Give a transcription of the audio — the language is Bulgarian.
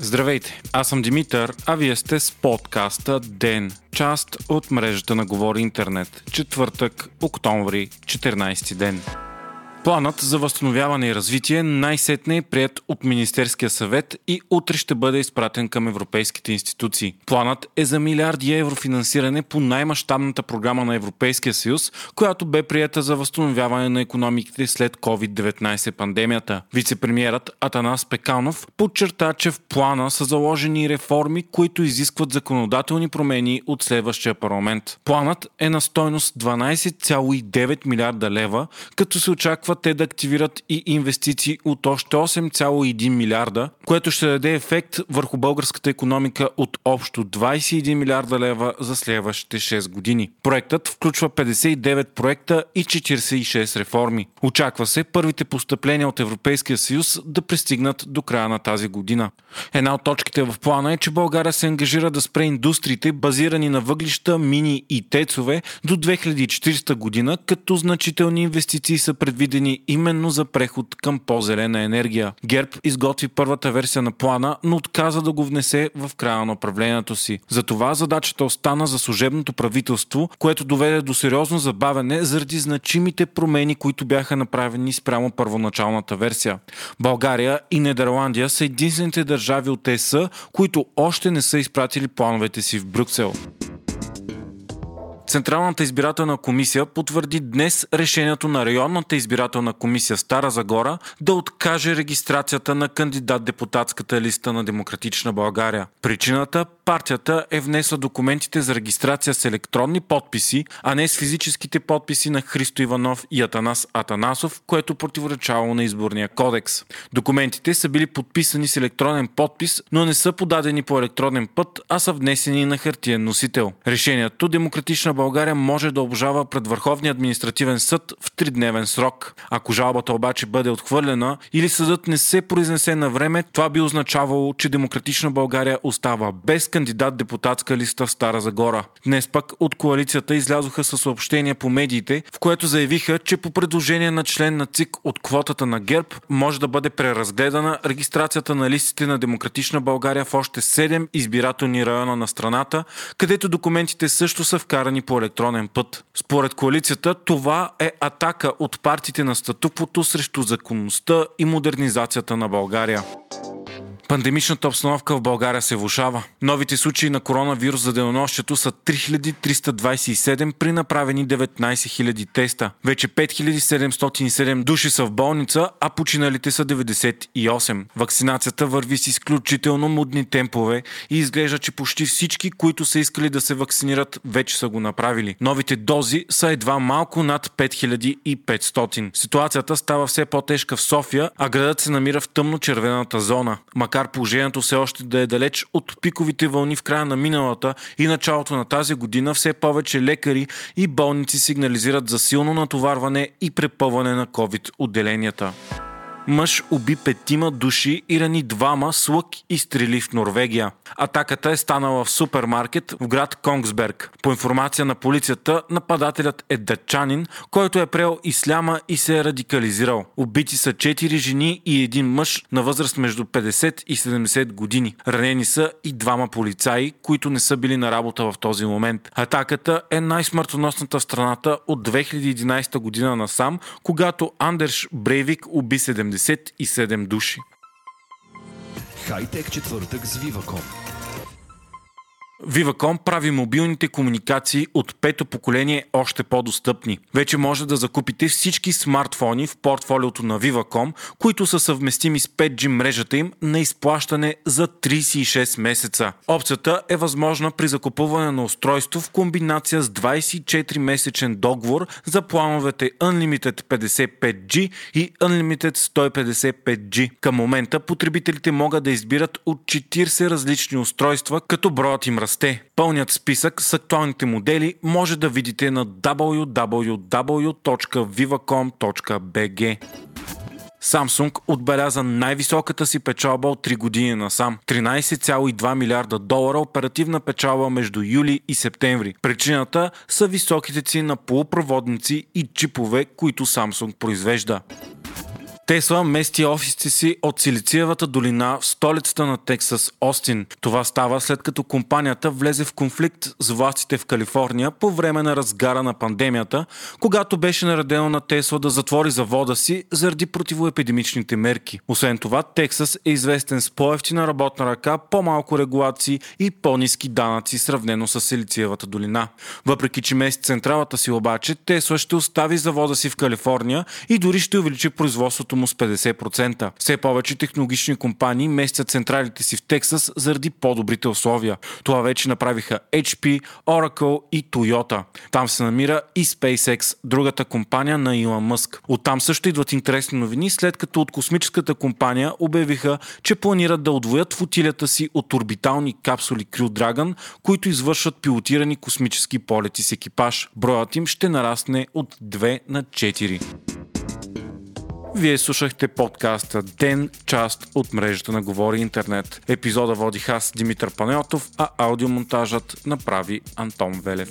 Здравейте, аз съм Димитър, а вие сте с подкаста ДЕН, част от мрежата на Говори Интернет. Четвъртък, октомври, 14 ден. Планът за възстановяване и развитие най-сетне е прият от Министерския съвет и утре ще бъде изпратен към европейските институции. Планът е за милиарди евро финансиране по най-мащабната програма на Европейския съюз, която бе прията за възстановяване на економиките след COVID-19 пандемията. Вицепремьерът Атанас Пеканов подчерта, че в плана са заложени реформи, които изискват законодателни промени от следващия парламент. Планът е на стойност 12,9 милиарда лева, като се очаква те да активират и инвестиции от още 8,1 милиарда, което ще даде ефект върху българската економика от общо 21 милиарда лева за следващите 6 години. Проектът включва 59 проекта и 46 реформи. Очаква се първите постъпления от Европейския съюз да пристигнат до края на тази година. Една от точките в плана е, че България се ангажира да спре индустриите, базирани на въглища, мини и тецове до 2040 година, като значителни инвестиции са предвидени предвидени именно за преход към по-зелена енергия. ГЕРБ изготви първата версия на плана, но отказа да го внесе в края на управлението си. Затова задачата остана за служебното правителство, което доведе до сериозно забавене заради значимите промени, които бяха направени спрямо първоначалната версия. България и Нидерландия са единствените държави от ЕС, които още не са изпратили плановете си в Брюксел. Централната избирателна комисия потвърди днес решението на районната избирателна комисия Стара Загора да откаже регистрацията на кандидат депутатската листа на Демократична България. Причината партията е внесла документите за регистрация с електронни подписи, а не с физическите подписи на Христо Иванов и Атанас Атанасов, което противоречало на изборния кодекс. Документите са били подписани с електронен подпис, но не са подадени по електронен път, а са внесени на хартиен носител. Решението Демократична България може да обжава пред Върховния административен съд в тридневен срок. Ако жалбата обаче бъде отхвърлена или съдът не се произнесе на време, това би означавало, че Демократична България остава без кандидат депутатска листа в Стара Загора. Днес пък от коалицията излязоха със съобщение по медиите, в което заявиха, че по предложение на член на ЦИК от квотата на ГЕРБ може да бъде преразгледана регистрацията на листите на Демократична България в още 7 избирателни района на страната, където документите също са вкарани по електронен път. Според коалицията това е атака от партиите на статуквото срещу законността и модернизацията на България. Пандемичната обстановка в България се влушава. Новите случаи на коронавирус за денонощието са 3327 при направени 19 000 теста. Вече 5707 души са в болница, а починалите са 98. Вакцинацията върви с изключително мудни темпове и изглежда, че почти всички, които са искали да се вакцинират, вече са го направили. Новите дози са едва малко над 5500. Ситуацията става все по-тежка в София, а градът се намира в тъмно-червената зона. Макар макар положението все още да е далеч от пиковите вълни в края на миналата и началото на тази година, все повече лекари и болници сигнализират за силно натоварване и препъване на COVID отделенията мъж уби петима души и рани двама с лък и стрели в Норвегия. Атаката е станала в супермаркет в град Конгсберг. По информация на полицията, нападателят е датчанин, който е прел исляма и се е радикализирал. Убити са четири жени и един мъж на възраст между 50 и 70 години. Ранени са и двама полицаи, които не са били на работа в този момент. Атаката е най-смъртоносната в страната от 2011 година насам, когато Андерш Брейвик уби 70 77 души. Хайтек четвъртък с Viva.com. Viva.com прави мобилните комуникации от пето поколение още по-достъпни. Вече може да закупите всички смартфони в портфолиото на Viva.com, които са съвместими с 5G мрежата им на изплащане за 36 месеца. Опцията е възможна при закупуване на устройство в комбинация с 24-месечен договор за плановете Unlimited 55G и Unlimited 155G. Към момента потребителите могат да избират от 40 различни устройства, като броят им расте. Пълният списък с актуалните модели може да видите на www.vivacom.bg. Samsung отбеляза най-високата си печалба от 3 години насам 13,2 милиарда долара оперативна печалба между юли и септември. Причината са високите цени на полупроводници и чипове, които Samsung произвежда. Тесла мести офисите си от Силициевата долина в столицата на Тексас, Остин. Това става след като компанията влезе в конфликт с властите в Калифорния по време на разгара на пандемията, когато беше наредено на Тесла да затвори завода си заради противоепидемичните мерки. Освен това, Тексас е известен с по-ефтина работна ръка, по-малко регулации и по-низки данъци сравнено с Силициевата долина. Въпреки, че мести централата си обаче, Тесла ще остави завода си в Калифорния и дори ще увеличи производството му с 50%. Все повече технологични компании местят централите си в Тексас заради по-добрите условия. Това вече направиха HP, Oracle и Toyota. Там се намира и SpaceX, другата компания на Илон Мъск. Оттам също идват интересни новини, след като от космическата компания обявиха, че планират да отвоят флотилията си от орбитални капсули Crew Dragon, които извършват пилотирани космически полети с екипаж. Броят им ще нарасне от 2 на 4. Вие слушахте подкаста Ден, част от мрежата на Говори Интернет. Епизода водих аз Димитър Панеотов, а аудиомонтажът направи Антон Велев.